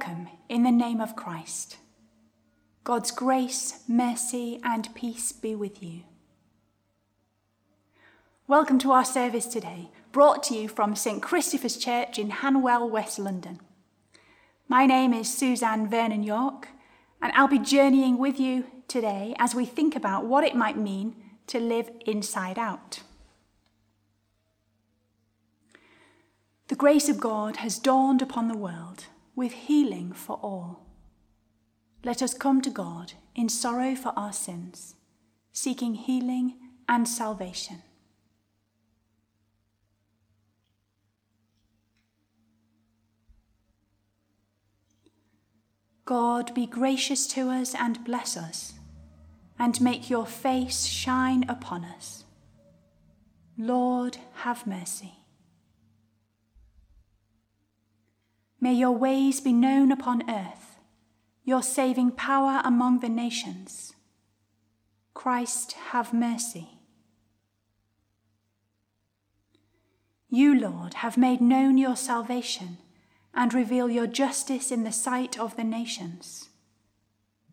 Welcome in the name of Christ. God's grace, mercy, and peace be with you. Welcome to our service today, brought to you from St Christopher's Church in Hanwell, West London. My name is Suzanne Vernon York, and I'll be journeying with you today as we think about what it might mean to live inside out. The grace of God has dawned upon the world with healing for all. Let us come to God in sorrow for our sins, seeking healing and salvation. God, be gracious to us and bless us, and make your face shine upon us. Lord, have mercy. May your ways be known upon earth, your saving power among the nations. Christ, have mercy. You, Lord, have made known your salvation and reveal your justice in the sight of the nations.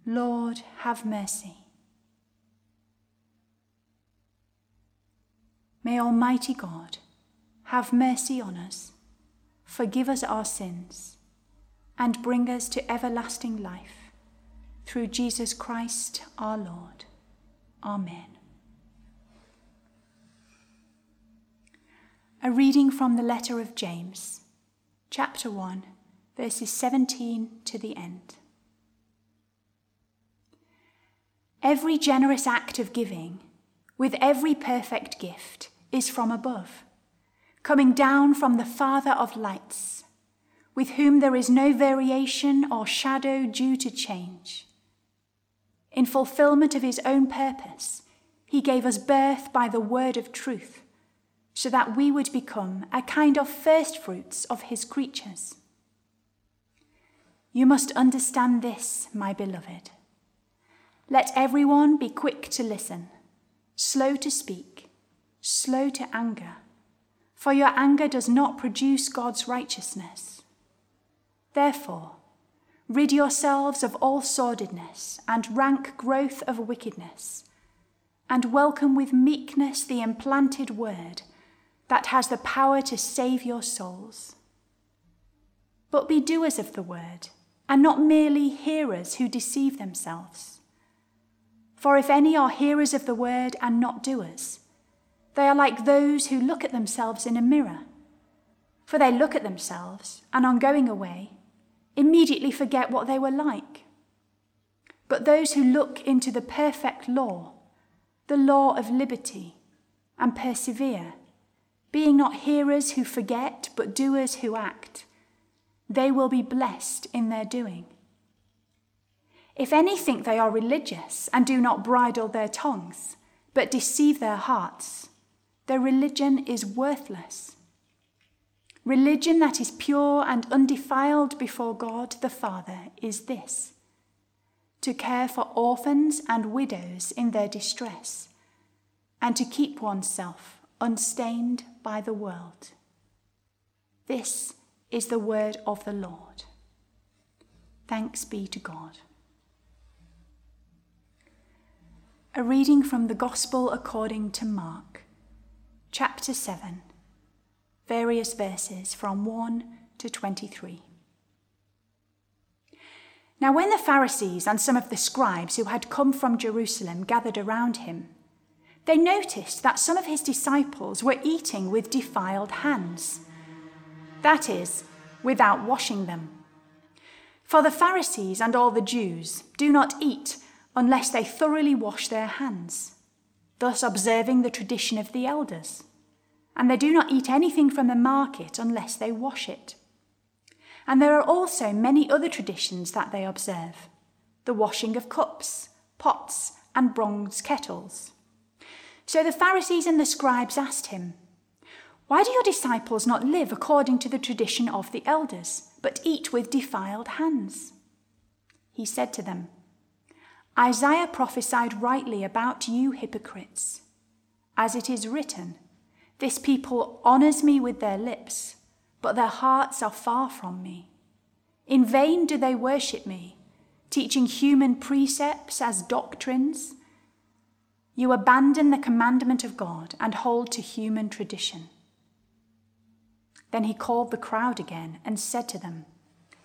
Lord, have mercy. May Almighty God have mercy on us, forgive us our sins, and bring us to everlasting life through Jesus Christ our Lord. Amen. A reading from the letter of James chapter 1, verses 17 to the end. Every generous act of giving, with every perfect gift, is from above, coming down from the Father of lights, with whom there is no variation or shadow due to change. In fulfillment of his own purpose, he gave us birth by the word of truth so that we would become a kind of first fruits of his creatures. You must understand this, my beloved. Let everyone be quick to listen, slow to speak, slow to anger, for your anger does not produce God's righteousness. Therefore, rid yourselves of all sordidness and rank growth of wickedness, and welcome with meekness the implanted word that has the power to save your souls. But be doers of the word, and not merely hearers who deceive themselves. For if any are hearers of the word and not doers, they are like those who look at themselves in a mirror. For they look at themselves, and on going away, immediately forget what they were like. But those who look into the perfect law, the law of liberty, and persevere, being not hearers who forget, but doers who act, they will be blessed in their doing. If any think they are religious and do not bridle their tongues, but deceive their hearts, their religion is worthless. Religion that is pure and undefiled before God the Father is this to care for orphans and widows in their distress, and to keep oneself unstained by the world. This is the word of the Lord. Thanks be to God. A reading from the Gospel according to Mark, chapter 7, various verses from 1 to 23. Now, when the Pharisees and some of the scribes who had come from Jerusalem gathered around him, they noticed that some of his disciples were eating with defiled hands, that is, without washing them. For the Pharisees and all the Jews do not eat unless they thoroughly wash their hands, thus observing the tradition of the elders. And they do not eat anything from the market unless they wash it. And there are also many other traditions that they observe the washing of cups, pots, and bronze kettles so the Pharisees and the scribes asked him, Why do your disciples not live according to the tradition of the elders, but eat with defiled hands? He said to them, Isaiah prophesied rightly about you hypocrites. As it is written, This people honors me with their lips, but their hearts are far from me. In vain do they worship me, teaching human precepts as doctrines. You abandon the commandment of God and hold to human tradition. Then he called the crowd again and said to them,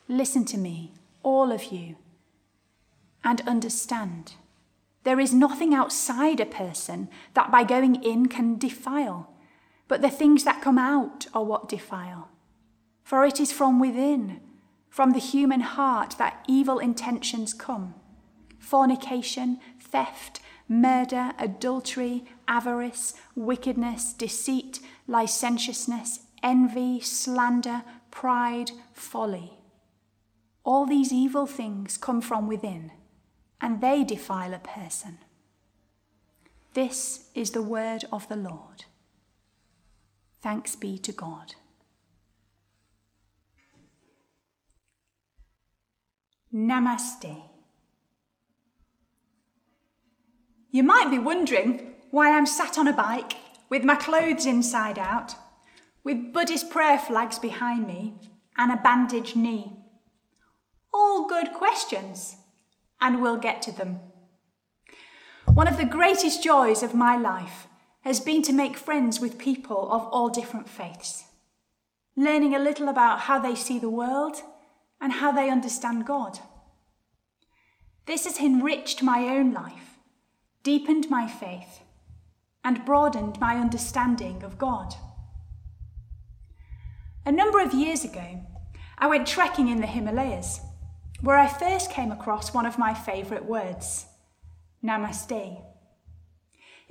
Listen to me, all of you, and understand. There is nothing outside a person that by going in can defile, but the things that come out are what defile. For it is from within, from the human heart, that evil intentions come fornication, theft, murder, adultery, avarice, wickedness, deceit, licentiousness, envy, slander, pride, folly. All these evil things come from within and they defile a person. This is the word of the Lord. Thanks be to God. Namaste. You might be wondering why I'm sat on a bike with my clothes inside out, with Buddhist prayer flags behind me, and a bandaged knee. All good questions and we'll get to them. One of the greatest joys of my life has been to make friends with people of all different faiths, learning a little about how they see the world and how they understand God. This has enriched my own life, deepened my faith, and broadened my understanding of God. A number of years ago, I went trekking in the Himalayas where I first came across one of my favourite words Namaste.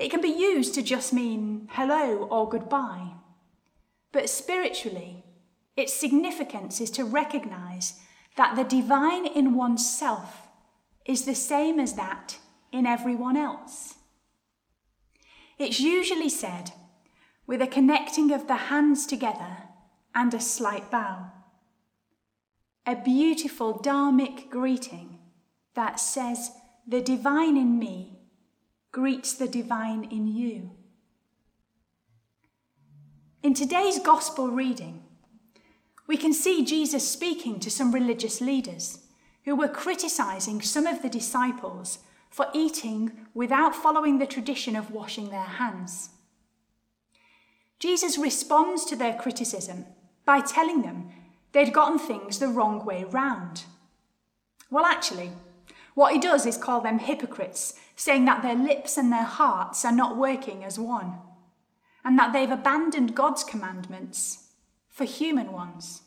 It can be used to just mean hello or goodbye. But spiritually, its significance is to recognise that the divine in oneself is the same as that in everyone else. It's usually said with a connecting of the hands together and a slight bow a beautiful dharmic greeting that says, The divine in me greets the divine in you. In today's gospel reading, we can see Jesus speaking to some religious leaders who were criticizing some of the disciples for eating without following the tradition of washing their hands. Jesus responds to their criticism by telling them They'd gotten things the wrong way round. Well, actually, what he does is call them hypocrites, saying that their lips and their hearts are not working as one, and that they've abandoned God's commandments for human ones.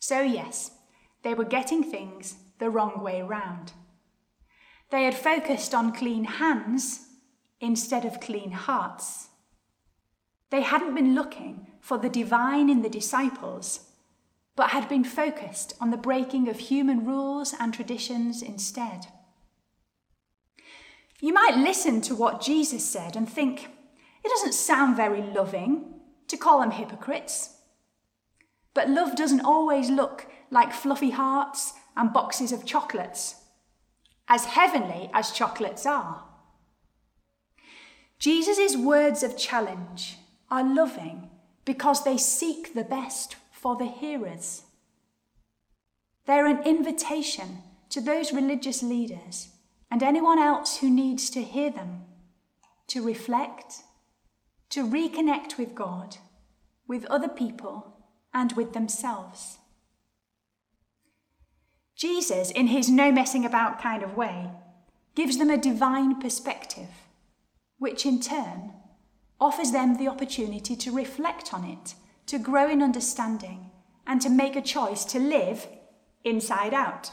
So, yes, they were getting things the wrong way round. They had focused on clean hands instead of clean hearts. They hadn't been looking for the divine in the disciples but had been focused on the breaking of human rules and traditions instead. You might listen to what Jesus said and think, it doesn't sound very loving to call them hypocrites. But love doesn't always look like fluffy hearts and boxes of chocolates, as heavenly as chocolates are. Jesus' words of challenge are loving because they seek the best for the hearers. They're an invitation to those religious leaders and anyone else who needs to hear them to reflect, to reconnect with God, with other people, and with themselves. Jesus, in his no messing about kind of way, gives them a divine perspective, which in turn offers them the opportunity to reflect on it to grow in understanding, and to make a choice to live inside out.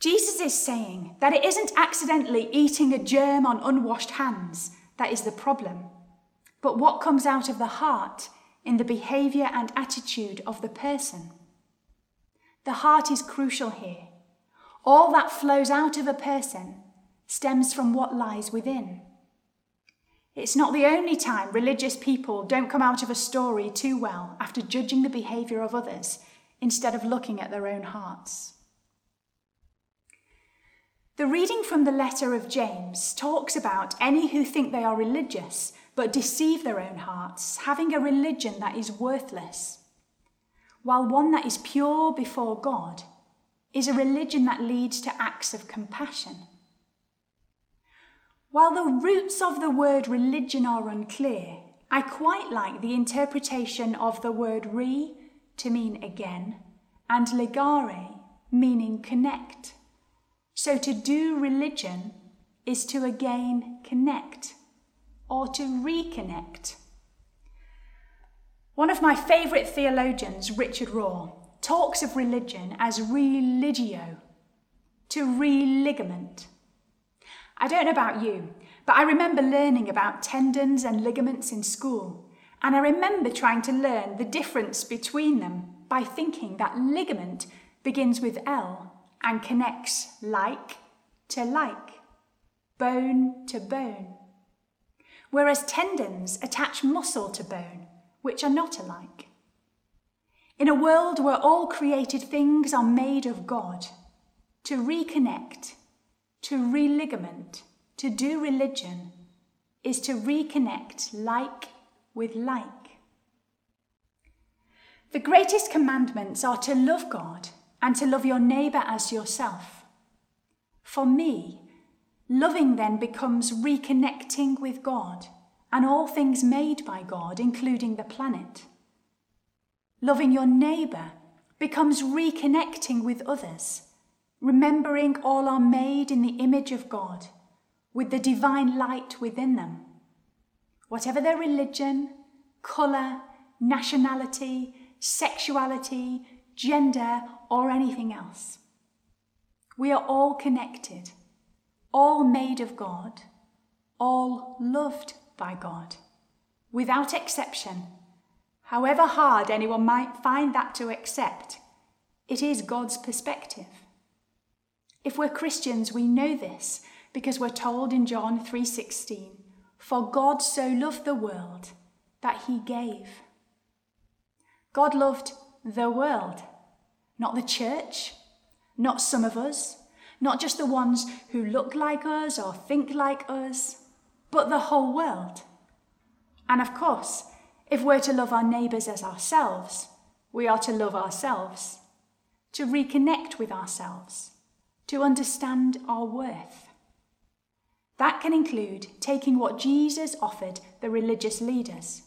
Jesus is saying that it isn't accidentally eating a germ on unwashed hands that is the problem, but what comes out of the heart in the behaviour and attitude of the person. The heart is crucial here. All that flows out of a person stems from what lies within. It's not the only time religious people don't come out of a story too well after judging the behaviour of others instead of looking at their own hearts. The reading from the letter of James talks about any who think they are religious but deceive their own hearts, having a religion that is worthless. while one that is pure before God is a religion that leads to acts of compassion. While the roots of the word religion are unclear, I quite like the interpretation of the word re to mean again and ligare meaning connect. So to do religion is to again connect or to reconnect. One of my favourite theologians, Richard Rohr, talks of religion as religio, to religament. I don't know about you, but I remember learning about tendons and ligaments in school, and I remember trying to learn the difference between them by thinking that ligament begins with L and connects like to like, bone to bone, whereas tendons attach muscle to bone, which are not alike. In a world where all created things are made of God, to reconnect, to religament, to do religion, is to reconnect like with like. The greatest commandments are to love God and to love your neighbour as yourself. For me, loving then becomes reconnecting with God and all things made by God, including the planet. Loving your neighbour becomes reconnecting with others, remembering all are made in the image of God, with the divine light within them. Whatever their religion, colour, nationality, sexuality, gender, or anything else. We are all connected, all made of God, all loved by God, without exception However hard anyone might find that to accept, it is God's perspective. If we're Christians, we know this because we're told in John 3:16, "For God so loved the world that he gave." God loved the world, not the church, not some of us, not just the ones who look like us or think like us, but the whole world. And of course, if we're to love our neighbours as ourselves, we are to love ourselves, to reconnect with ourselves, to understand our worth. That can include taking what Jesus offered the religious leaders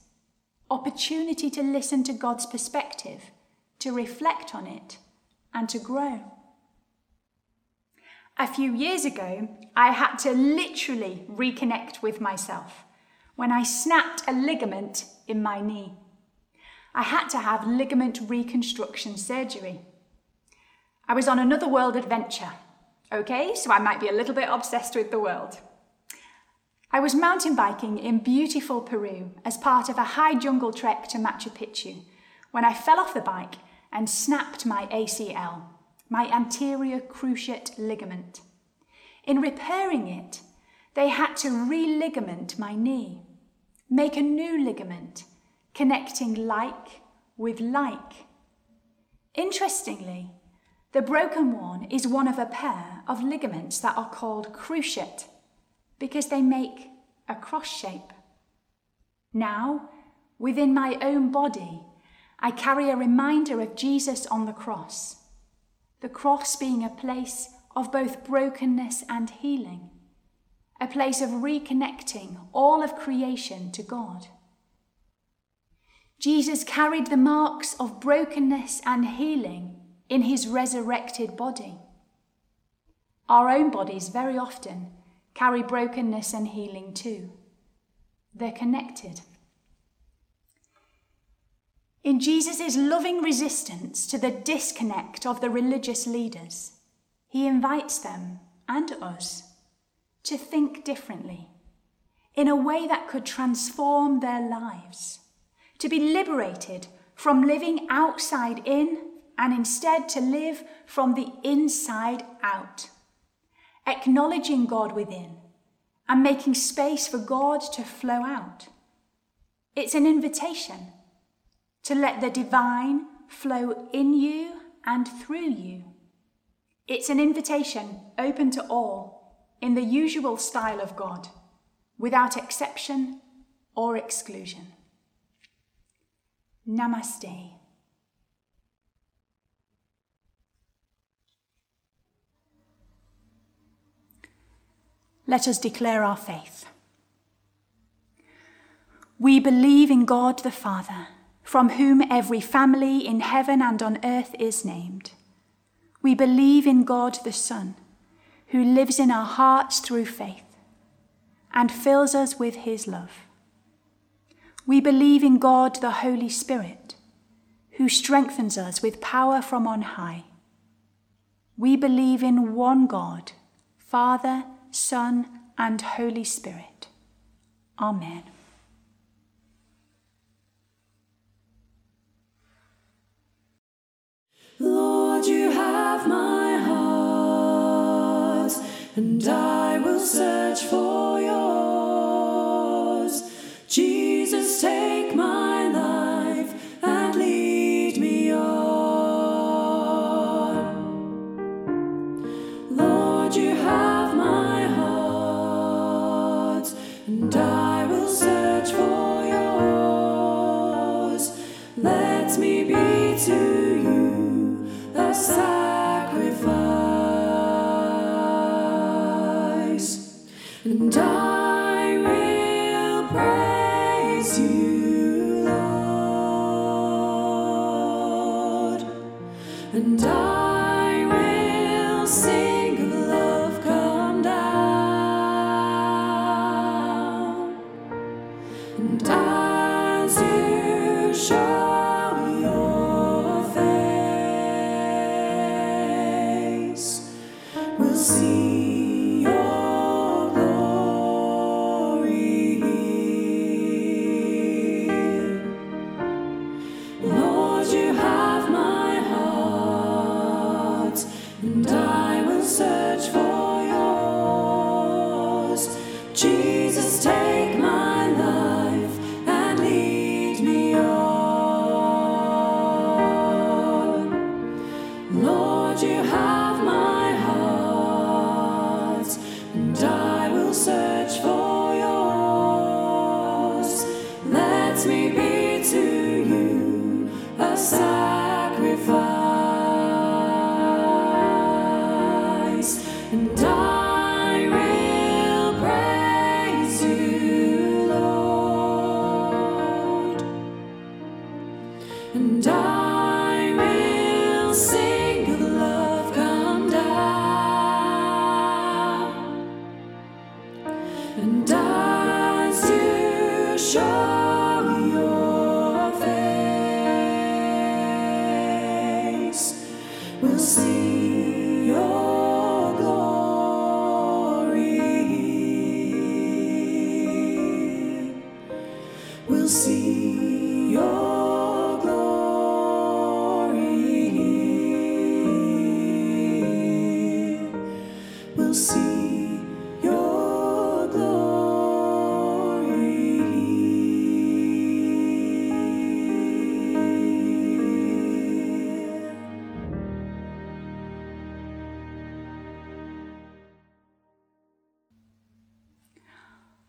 opportunity to listen to God's perspective, to reflect on it, and to grow. A few years ago, I had to literally reconnect with myself when I snapped a ligament in my knee. I had to have ligament reconstruction surgery. I was on another world adventure. Okay, so I might be a little bit obsessed with the world. I was mountain biking in beautiful Peru as part of a high jungle trek to Machu Picchu when I fell off the bike and snapped my ACL, my anterior cruciate ligament. In repairing it, they had to religament my knee. Make a new ligament, connecting like with like. Interestingly, the broken one is one of a pair of ligaments that are called cruciate because they make a cross shape. Now, within my own body, I carry a reminder of Jesus on the cross, the cross being a place of both brokenness and healing a place of reconnecting all of creation to God. Jesus carried the marks of brokenness and healing in his resurrected body. Our own bodies very often carry brokenness and healing too. They're connected. In Jesus' loving resistance to the disconnect of the religious leaders, he invites them and us to think differently in a way that could transform their lives, to be liberated from living outside in and instead to live from the inside out, acknowledging God within and making space for God to flow out. It's an invitation to let the divine flow in you and through you. It's an invitation open to all in the usual style of God, without exception or exclusion. Namaste. Let us declare our faith. We believe in God the Father from whom every family in heaven and on earth is named. We believe in God the Son, who lives in our hearts through faith and fills us with his love. We believe in God the Holy Spirit, who strengthens us with power from on high. We believe in one God, Father, Son, and Holy Spirit. Amen. Have my heart, and I will search for And as you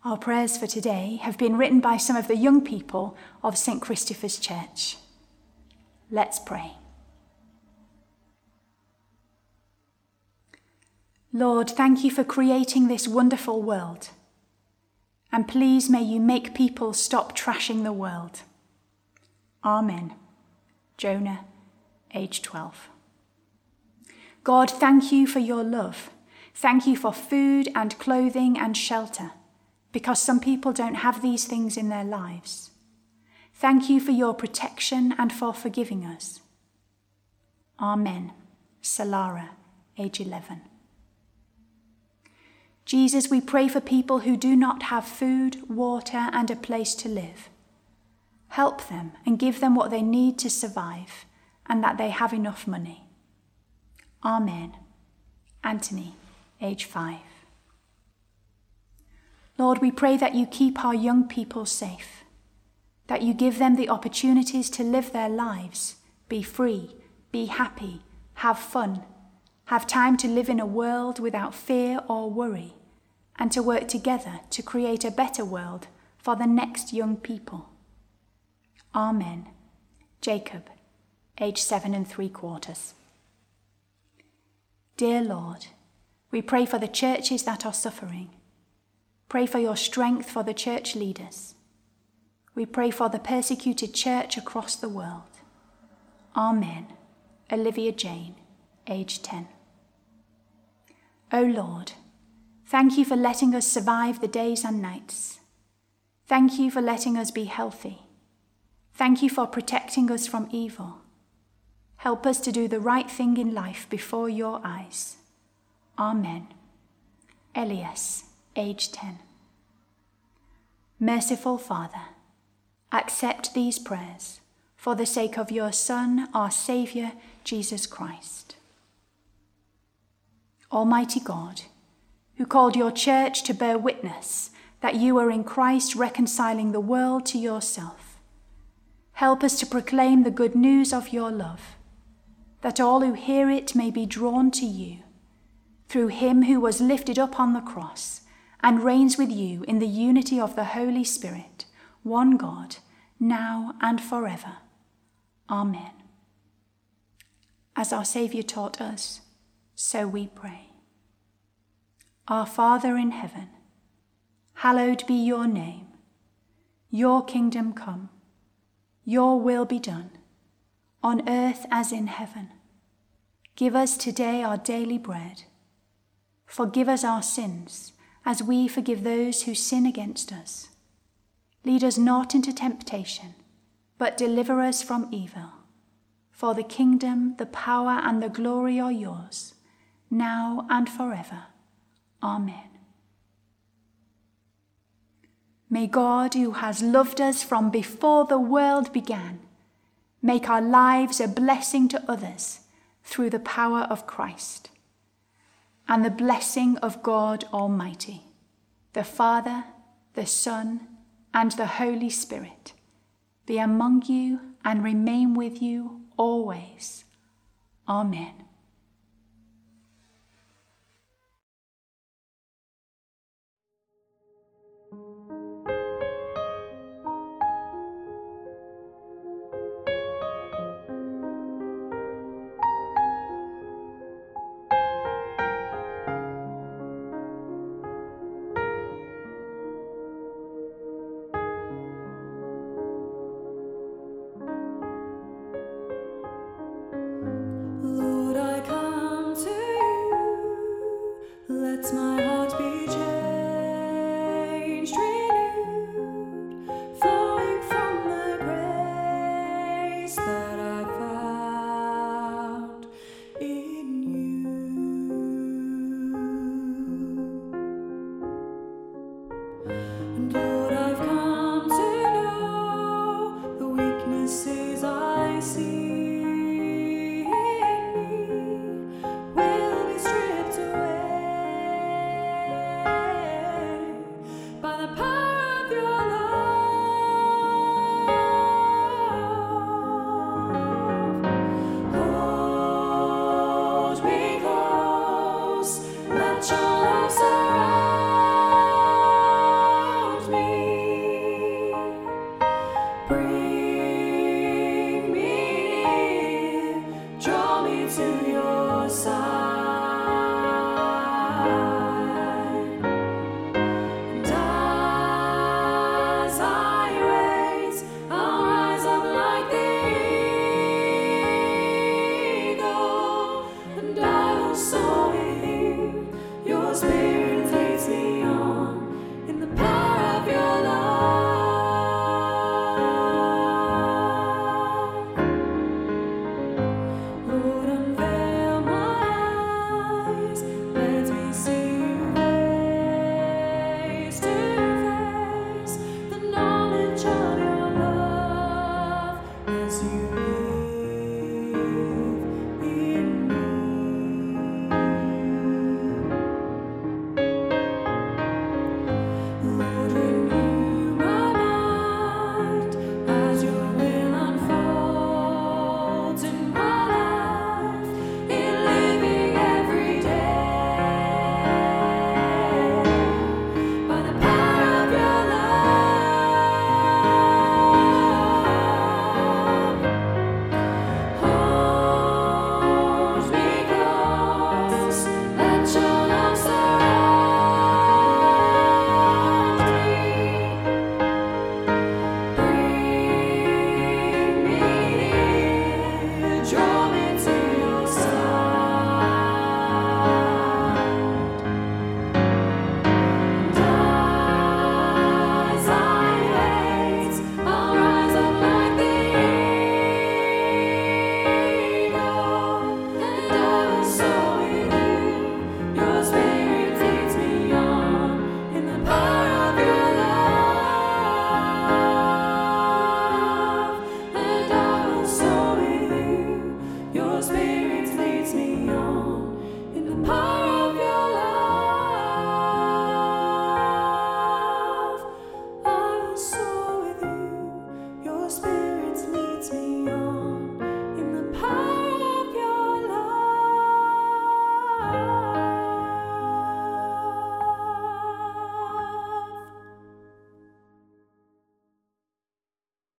Our prayers for today have been written by some of the young people of St. Christopher's Church. Let's pray. Lord, thank you for creating this wonderful world. And please may you make people stop trashing the world. Amen. Jonah, age 12. God, thank you for your love. Thank you for food and clothing and shelter, because some people don't have these things in their lives. Thank you for your protection and for forgiving us. Amen. Salara, age 11. Jesus, we pray for people who do not have food, water, and a place to live. Help them and give them what they need to survive, and that they have enough money. Amen. Anthony, age 5. Lord, we pray that you keep our young people safe, that you give them the opportunities to live their lives, be free, be happy, have fun, have time to live in a world without fear or worry, and to work together to create a better world for the next young people. Amen. Jacob, age seven and three quarters. Dear Lord, we pray for the churches that are suffering. Pray for your strength for the church leaders. We pray for the persecuted church across the world. Amen. Olivia Jane, age 10. O Lord, thank you for letting us survive the days and nights. Thank you for letting us be healthy. Thank you for protecting us from evil. Help us to do the right thing in life before your eyes. Amen. Elias, age 10. Merciful Father, accept these prayers for the sake of your Son, our Saviour, Jesus Christ. Almighty God, who called your church to bear witness that you are in Christ reconciling the world to yourself, help us to proclaim the good news of your love, that all who hear it may be drawn to you, through him who was lifted up on the cross and reigns with you in the unity of the Holy Spirit, one God, now and forever. Amen. As our Saviour taught us, so we pray. Our Father in heaven, hallowed be your name. Your kingdom come, your will be done, on earth as in heaven. Give us today our daily bread. Forgive us our sins, as we forgive those who sin against us. Lead us not into temptation, but deliver us from evil. For the kingdom, the power, and the glory are yours, now and forever. Amen. May God, who has loved us from before the world began, make our lives a blessing to others through the power of Christ. And the blessing of God Almighty, the Father, the Son, and the Holy Spirit be among you and remain with you always. Amen.